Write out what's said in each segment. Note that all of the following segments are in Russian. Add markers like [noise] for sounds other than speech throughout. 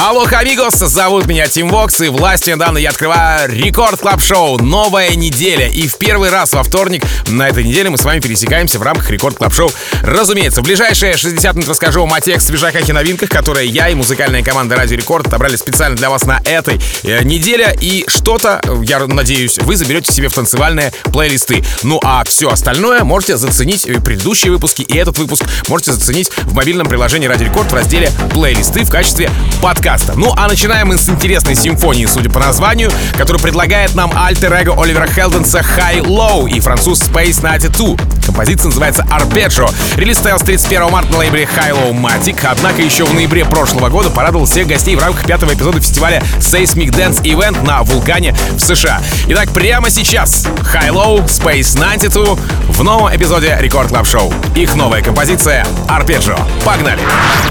Hola, amigos, зовут меня Тим Вокс, и власти недавно я открываю Рекорд Клаб Шоу. Новая неделя. И в первый раз во вторник на этой неделе мы с вами пересекаемся в рамках Рекорд Клаб Шоу. Разумеется, в ближайшие 60 минут расскажу вам о тех свежаках и новинках, которые я и музыкальная команда Радио Рекорд отобрали специально для вас на этой э, неделе. И что-то, я надеюсь, вы заберете себе в танцевальные плейлисты. Ну а все остальное можете заценить предыдущие выпуски и этот выпуск можете заценить в мобильном приложении Радио Рекорд в разделе плейлисты в качестве подкаста подкаста. Ну а начинаем мы с интересной симфонии, судя по названию, которую предлагает нам альтер эго Оливера Хелденса HI-LO и француз Space 92. Композиция называется Arpeggio. Релиз состоялся 31 марта на лейбле HILOMATIK, однако еще в ноябре прошлого года порадовал всех гостей в рамках пятого эпизода фестиваля Seismic Dance Event на Вулкане в США. Итак, прямо сейчас HI-LO, Space 92 в новом эпизоде Рекорд Клаб Шоу. Их новая композиция Arpeggio. Погнали!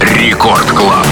Рекорд Клаб.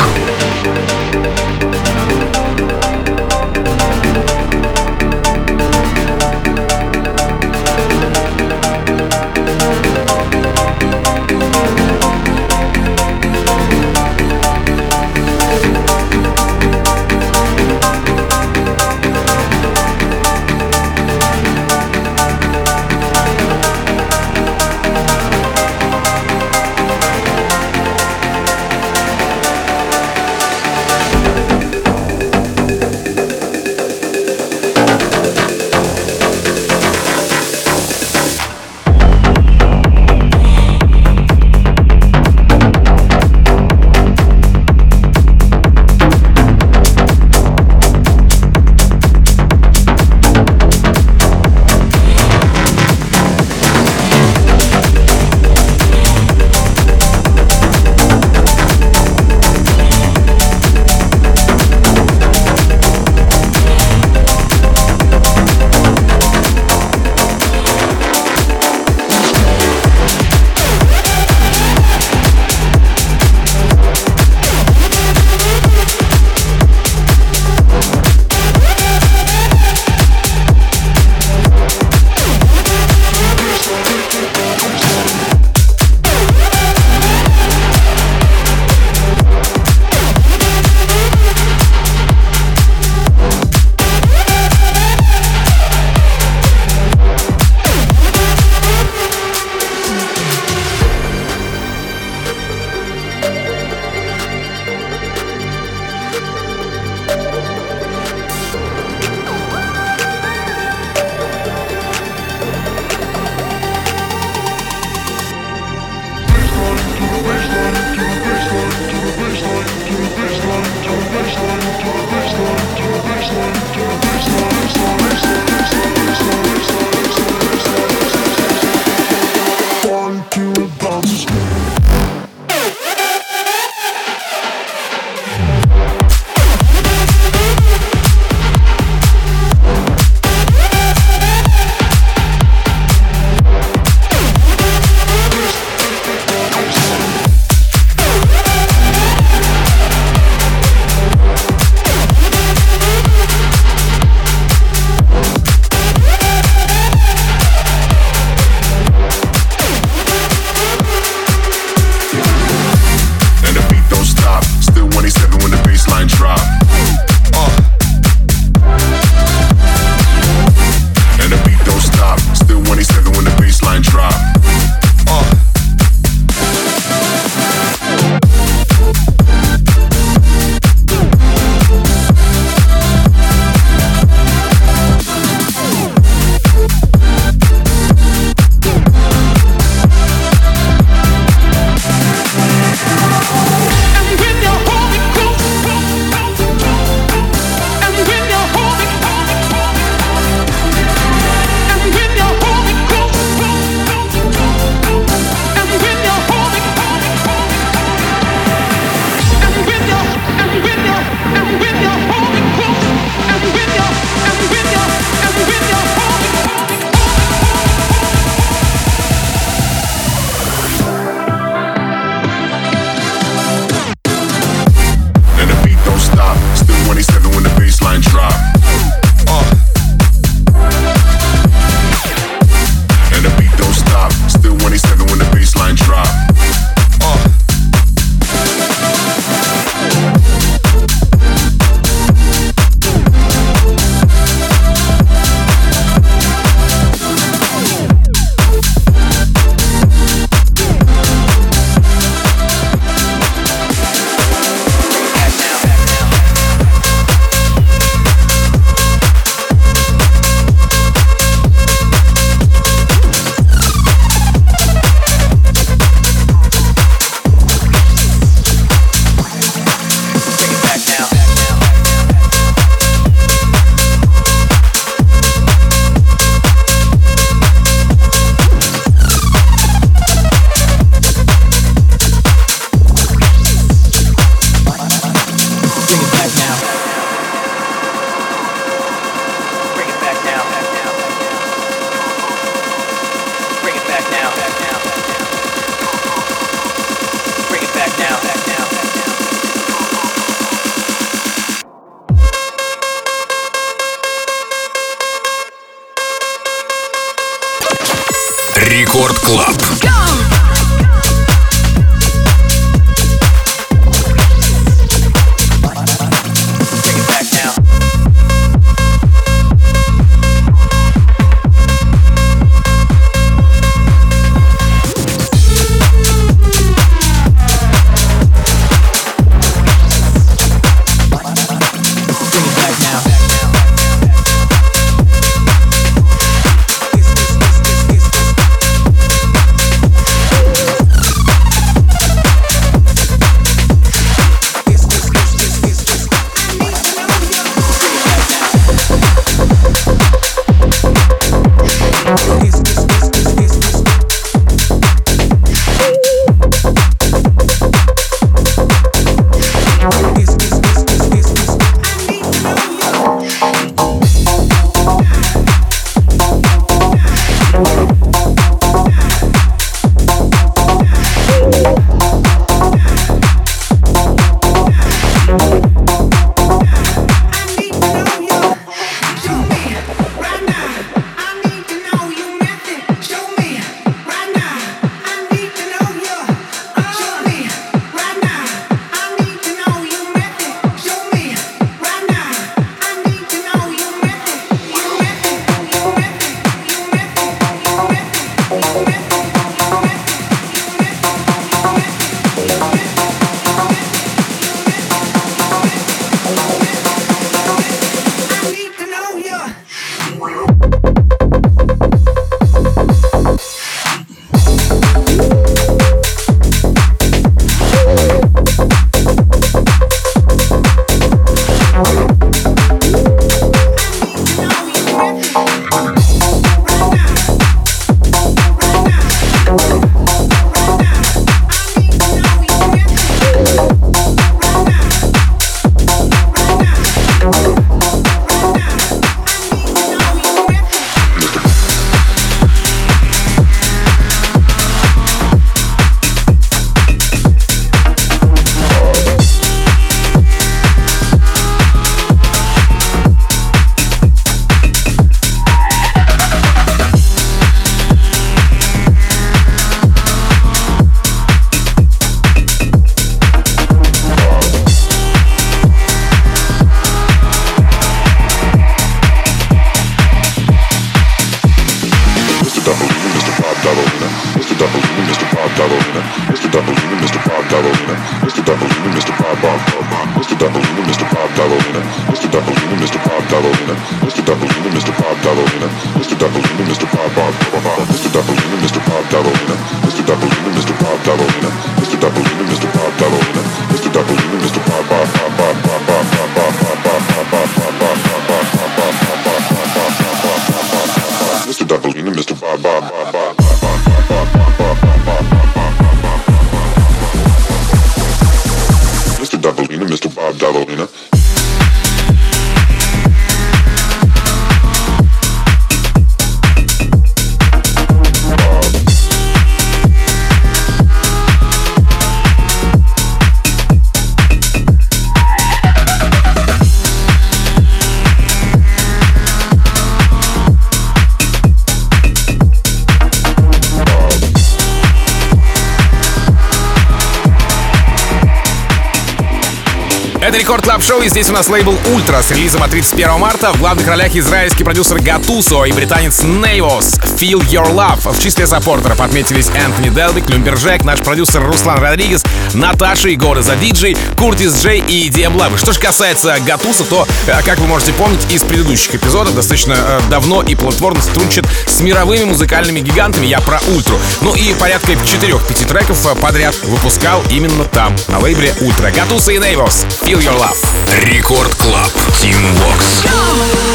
Шоу, и здесь у нас лейбл Ультра с релизом от 31 марта. В главных ролях израильский продюсер Гатусо и британец Нейвос. Feel Your Love. В числе саппортеров отметились Энтони Делвик, Люмбержек, наш продюсер Руслан Родригес, Наташа и Горы за диджей, Куртис Джей и Диэм Лавы. Что же касается Гатуса, то, э, как вы можете помнить из предыдущих эпизодов, достаточно э, давно и плодотворно сотрудничает с мировыми музыкальными гигантами. Я про Ультру. Ну и порядка 4-5 треков э, подряд выпускал именно там, на лейбле Ультра. Гатуса и Нейвос. Feel Your Love. Рекорд Клаб. Team Vox. Chasing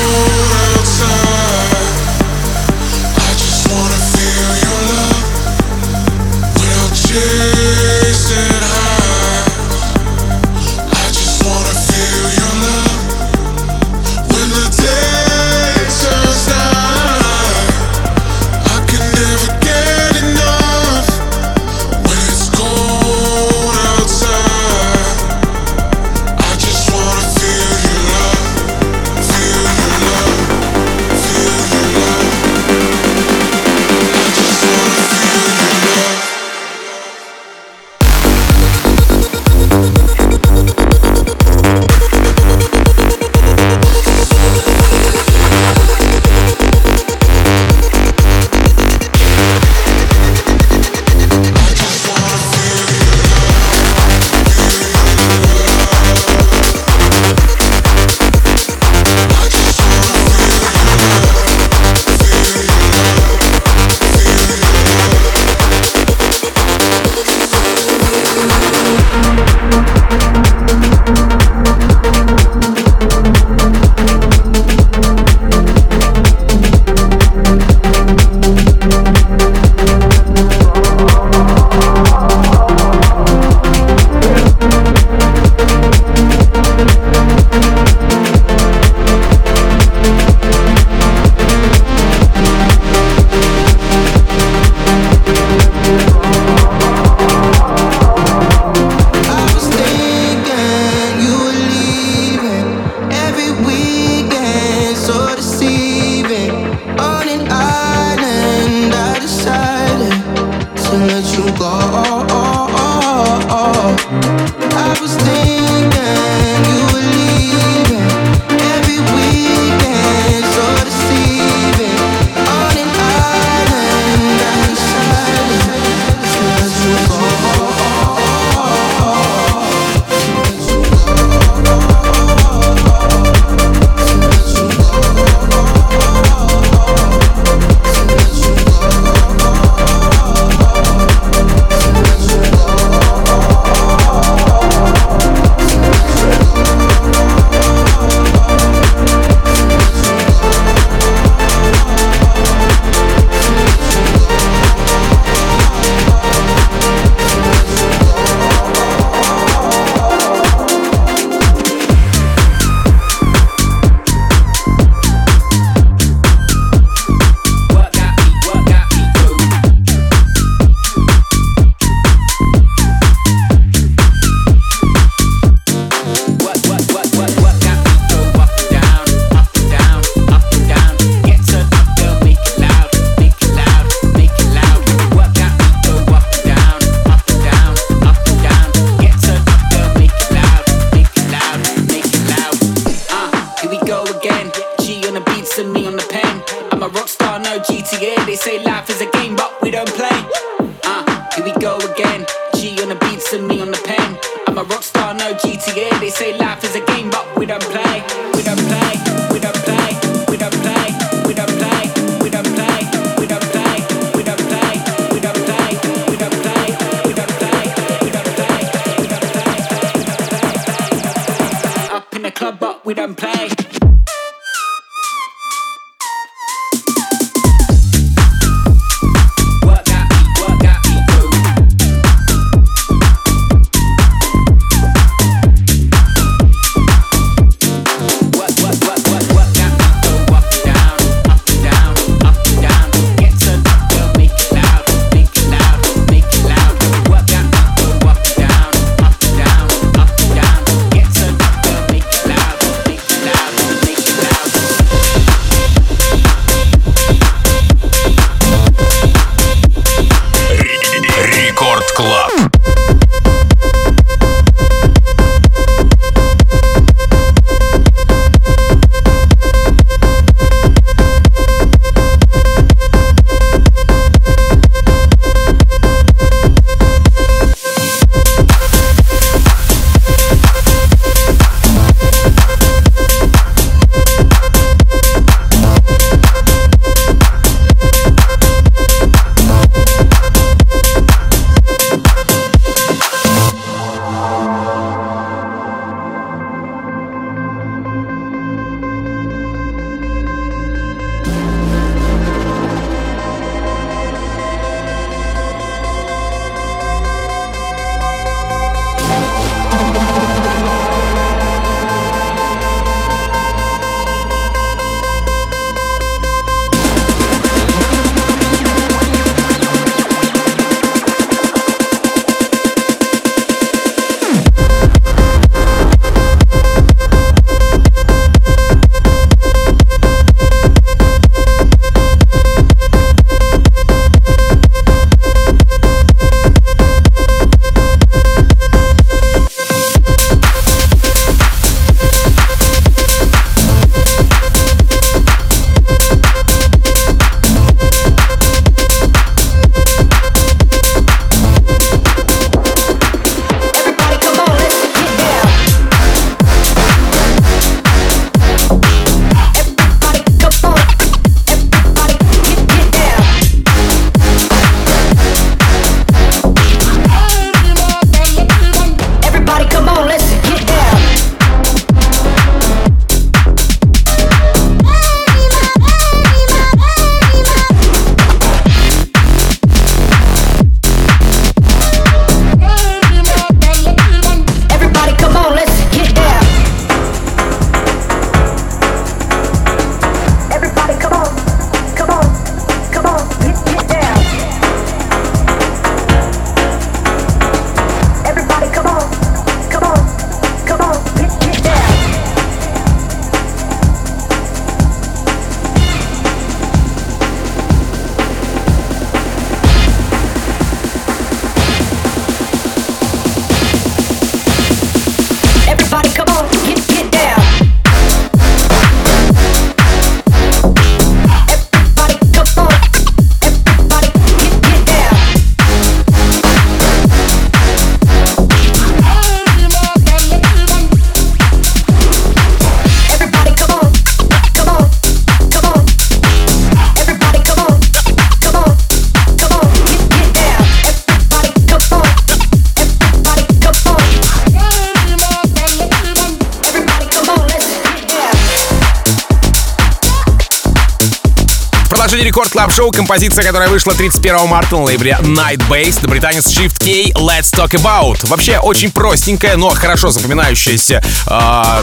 Club Show композиция, которая вышла 31 марта на лейбле Night Based, британец Shift K Let's Talk About. Вообще очень простенькая, но хорошо запоминающаяся э,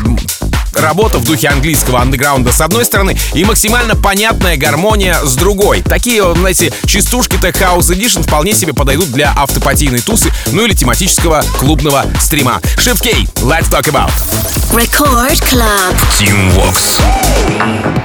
работа в духе английского андеграунда с одной стороны и максимально понятная гармония с другой. Такие, знаете, частушки Tech House Edition вполне себе подойдут для автопатийной тусы, ну или тематического клубного стрима. Shift K Let's Talk About. Record Club. Teamworks.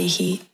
Body heat.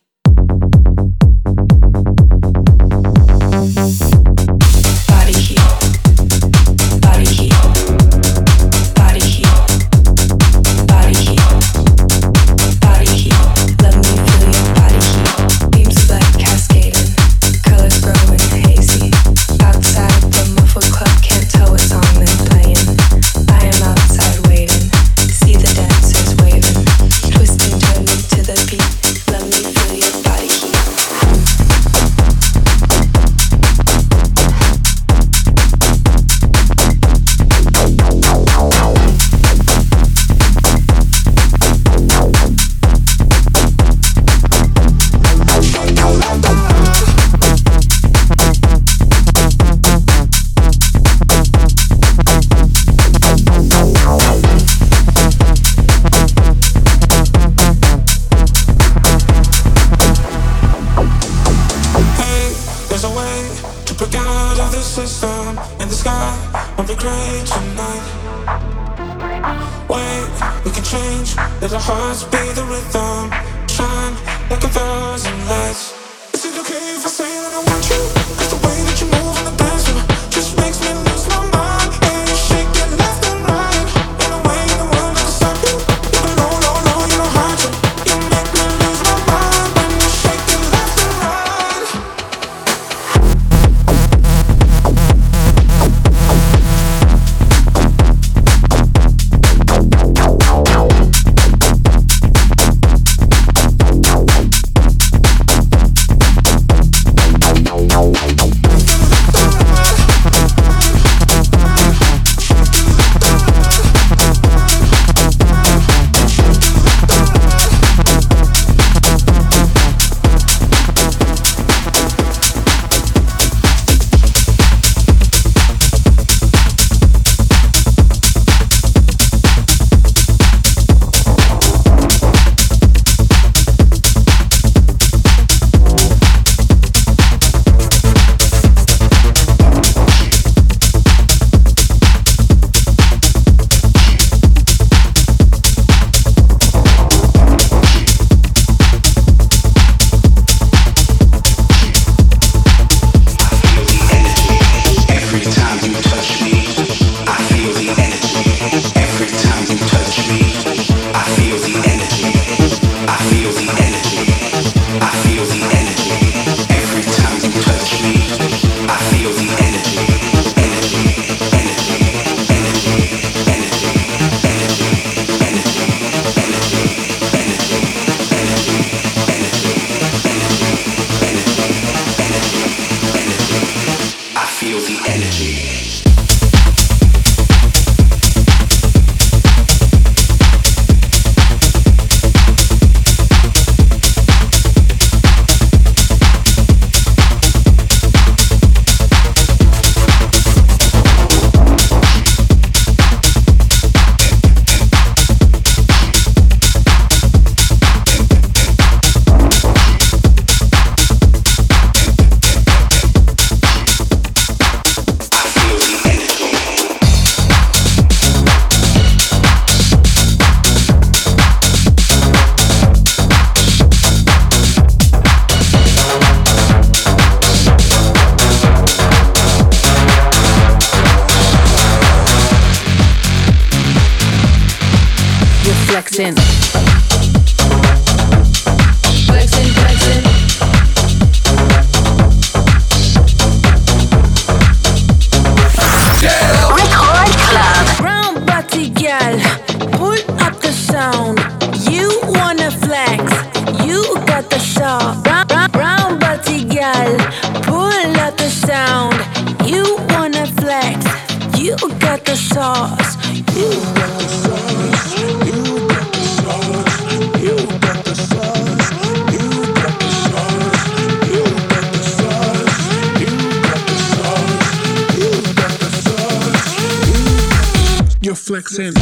Flexing.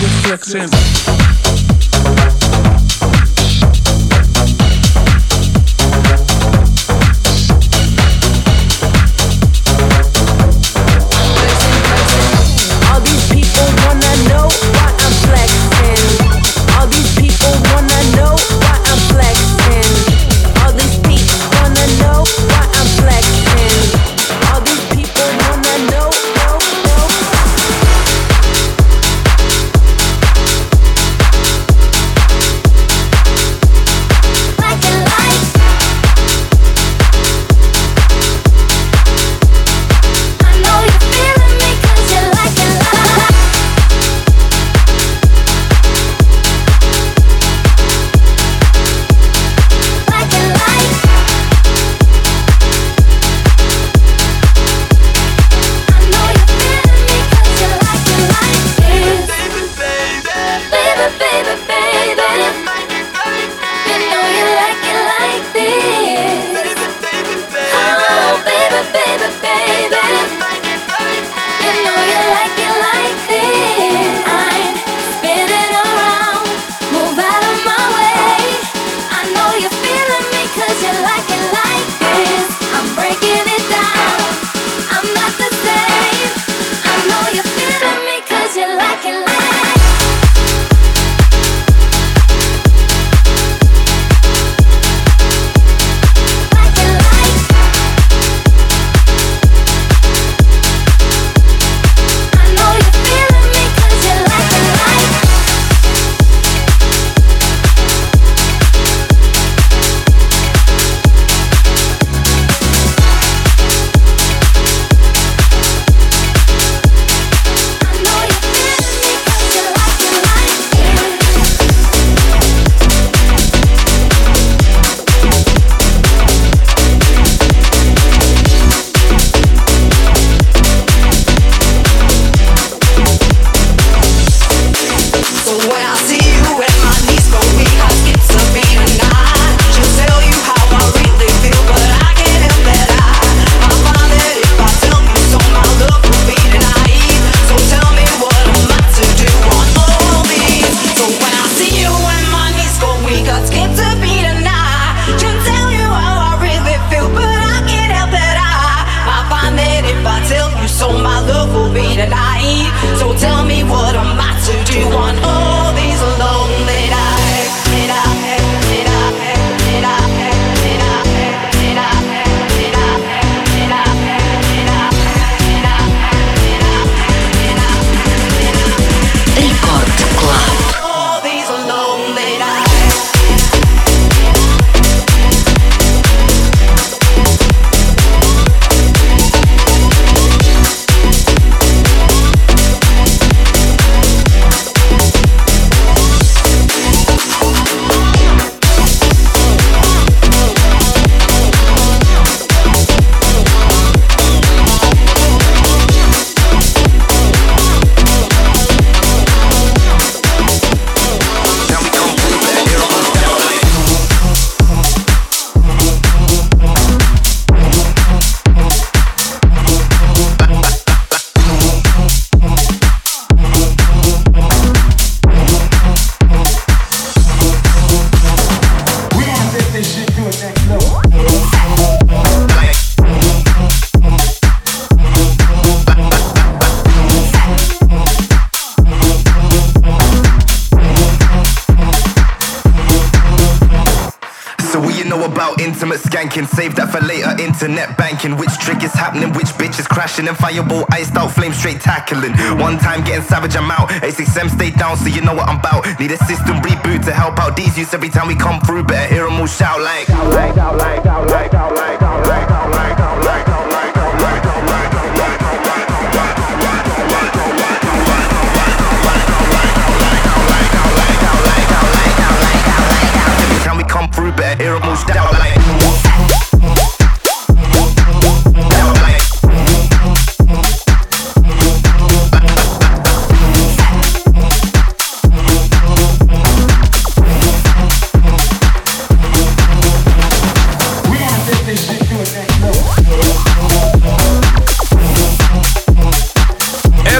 You're flexing. Crashing? And fireball iced out, flame straight tackling. One time getting savage, I'm out. A6M stay down, so you know what I'm about. Need a system reboot to help out these youths every time we come through. Better hear them all shout like. Shout like, like, like, like, like, like, like.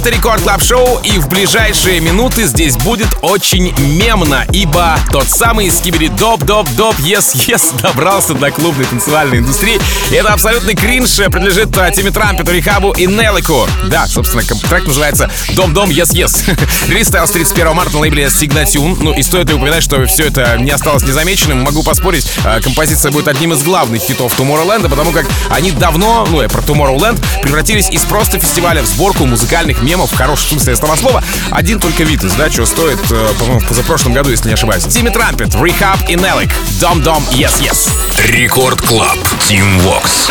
Это Рекорд Клаб Шоу, и в ближайшие минуты здесь будет очень мемно, ибо тот самый Skibidi Dop Dop Dop Yes Yes добрался до клубной танцевальной индустрии. И это абсолютный кринж принадлежит э, Тимми Трампету, Рихабу и Нелику. Да, собственно, трек называется Dom Dom Yes [laughs] Yes. Релиз состоялся 31 марта на лейбле Signatune. Ну и стоит ли упоминать, что все это не осталось незамеченным. Могу поспорить, э, композиция будет одним из главных хитов Tomorrowland, потому как они давно, ну я про Tomorrowland, превратились из просто фестиваля в сборку музыкальных мемов мемов в хорошем смысле этого слова. Один только Витас, да, что стоит, э, по-моему, в позапрошлом году, если не ошибаюсь. Timmy Trumpet, R3HAB и Naeleck. Dom Dom, yes, yes. Рекорд Клаб. Тим Вокс.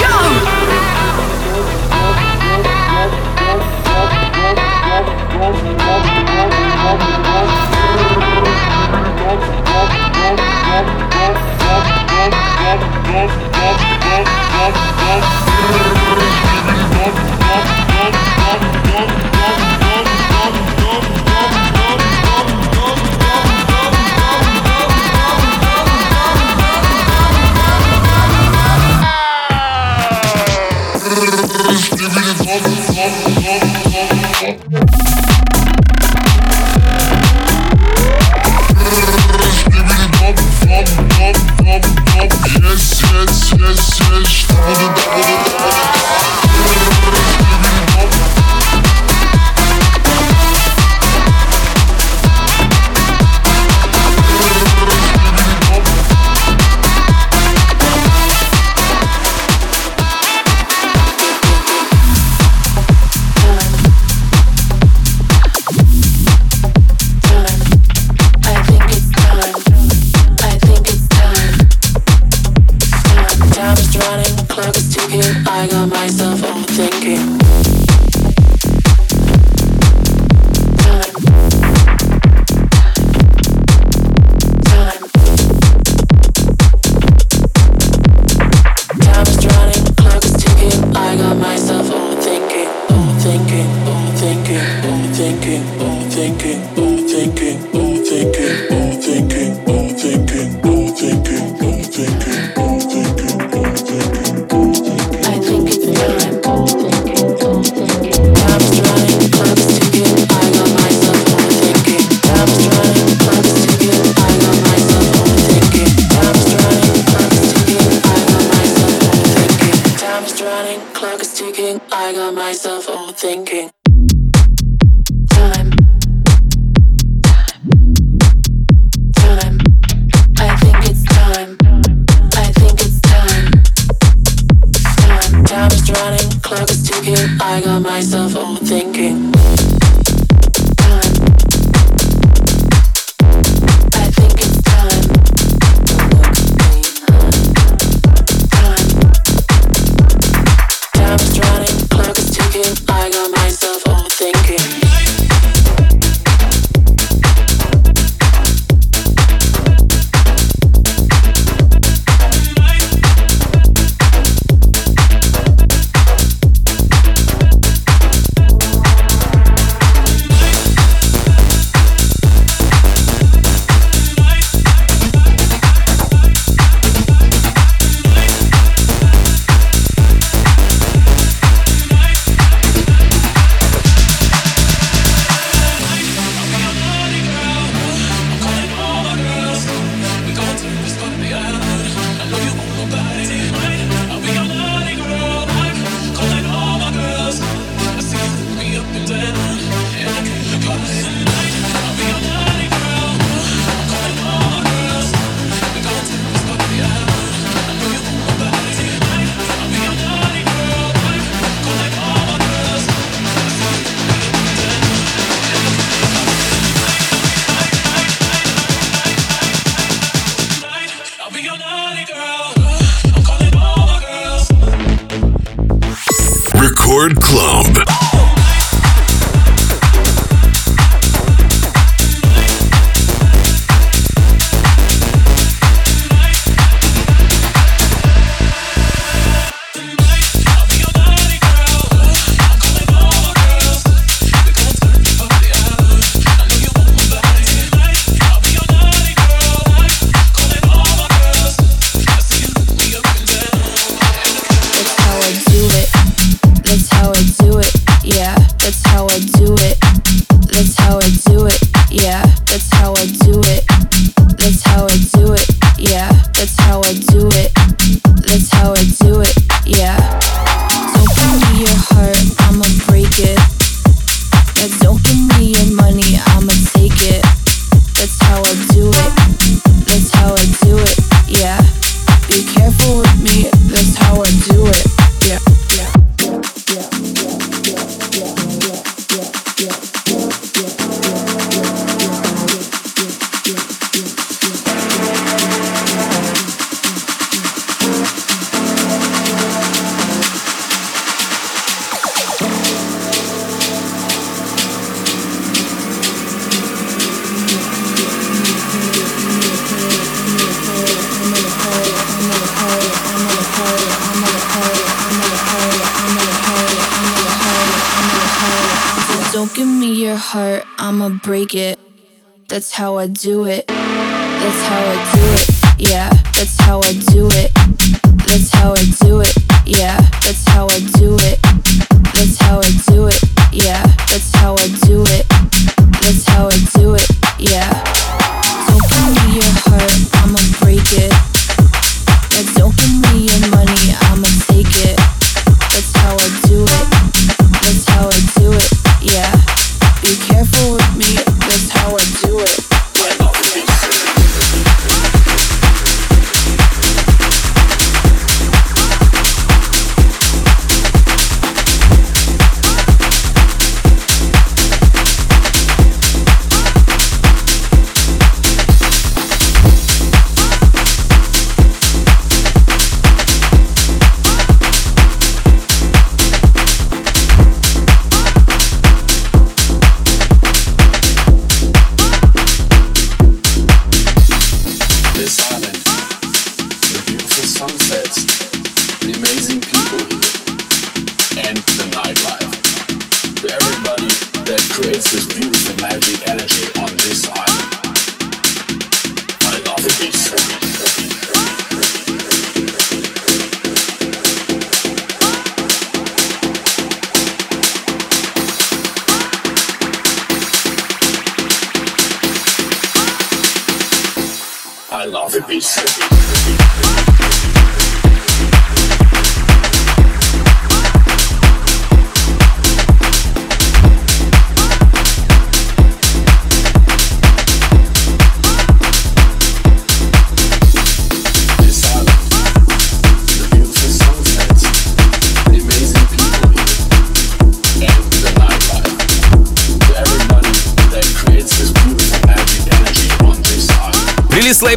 Word Club.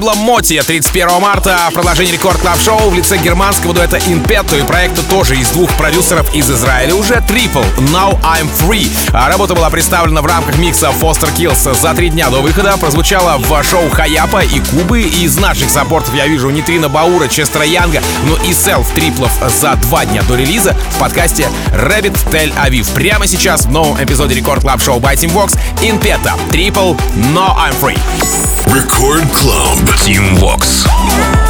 Лейбла Мотия 31 марта в продолжении рекорд клаб шоу в лице германского дуэта Инпетто и проекта тоже из двух продюсеров из Израиля уже Triple Now I'm Free. А работа была представлена в рамках микса Foster Kills за три дня до выхода. Прозвучала в шоу Хаяпа и Кубы. И из наших саппортов я вижу Нитрина Баура, Честера Янга, ну и селф триплов за два дня до релиза в подкасте Rabbit Tel Aviv. Прямо сейчас в новом эпизоде рекорд клаб шоу by Team Vox Инпетто Triple Now I'm Free. Record Club Team Vox.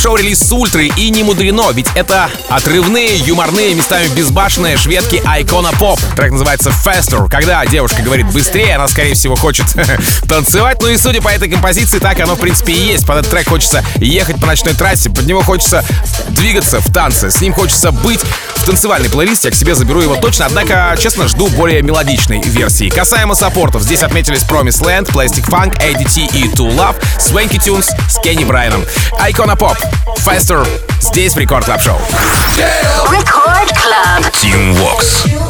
Шоу релиз с Ультры, и не мудрено, ведь это отрывные, юморные, местами безбашенные шведки Icona Pop. Трек называется Faster. Когда девушка говорит быстрее, она, скорее всего, хочет [laughs] танцевать. Ну и судя по этой композиции, так оно, в принципе, и есть. Под этот трек хочется ехать по ночной трассе, под него хочется двигаться в танце, с ним хочется быть в танцевальной плейлисте. Я к себе заберу его точно, однако, честно, жду более мелодичной версии. Касаемо саппортов, здесь отметились Promise Land, Plastic Funk, ADT и Too Love, Swanky Tunes с Кенни Брайаном. Icona Pop, Faster, здесь в Рекорд Клаб Шоу. Record Club. Team Vox.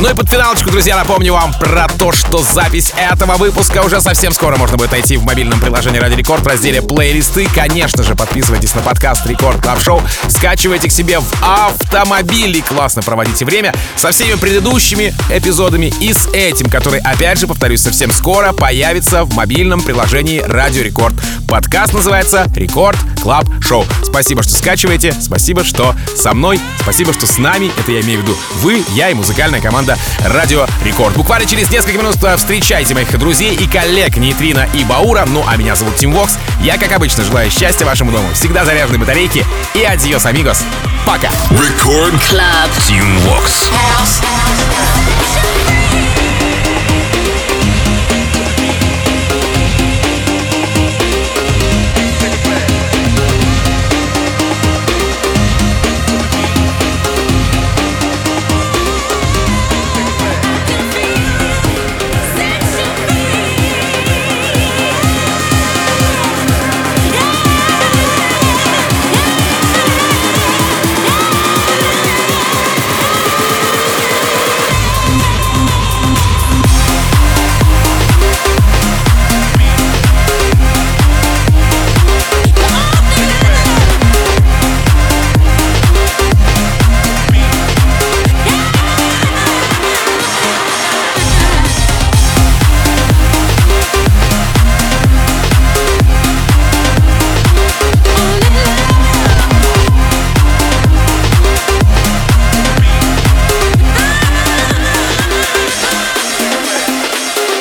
Ну и под финалочку, друзья, напомню вам про то, что запись этого выпуска уже совсем скоро можно будет найти в мобильном приложении Радио Рекорд в разделе плейлисты. Конечно же, подписывайтесь на подкаст Рекорд Клаб Шоу, скачивайте к себе в автомобиль и классно проводите время со всеми предыдущими эпизодами и с этим, который, опять же, повторюсь, совсем скоро появится в мобильном приложении Радио Рекорд. Подкаст называется Рекорд Клаб Шоу. Спасибо, что скачиваете, спасибо, что со мной, спасибо, что с нами, это я имею в виду вы, я и музыкальная команда рекорда «Радио Рекорд». Буквально через несколько минут э, встречайте моих друзей и коллег Нейтрина и Баура. Ну, а меня зовут Тим Вокс. Я, как обычно, желаю счастья вашему дому, всегда заряженные батарейки и adiós, amigos. Пока! Рекорд Клаб Тим Вокс.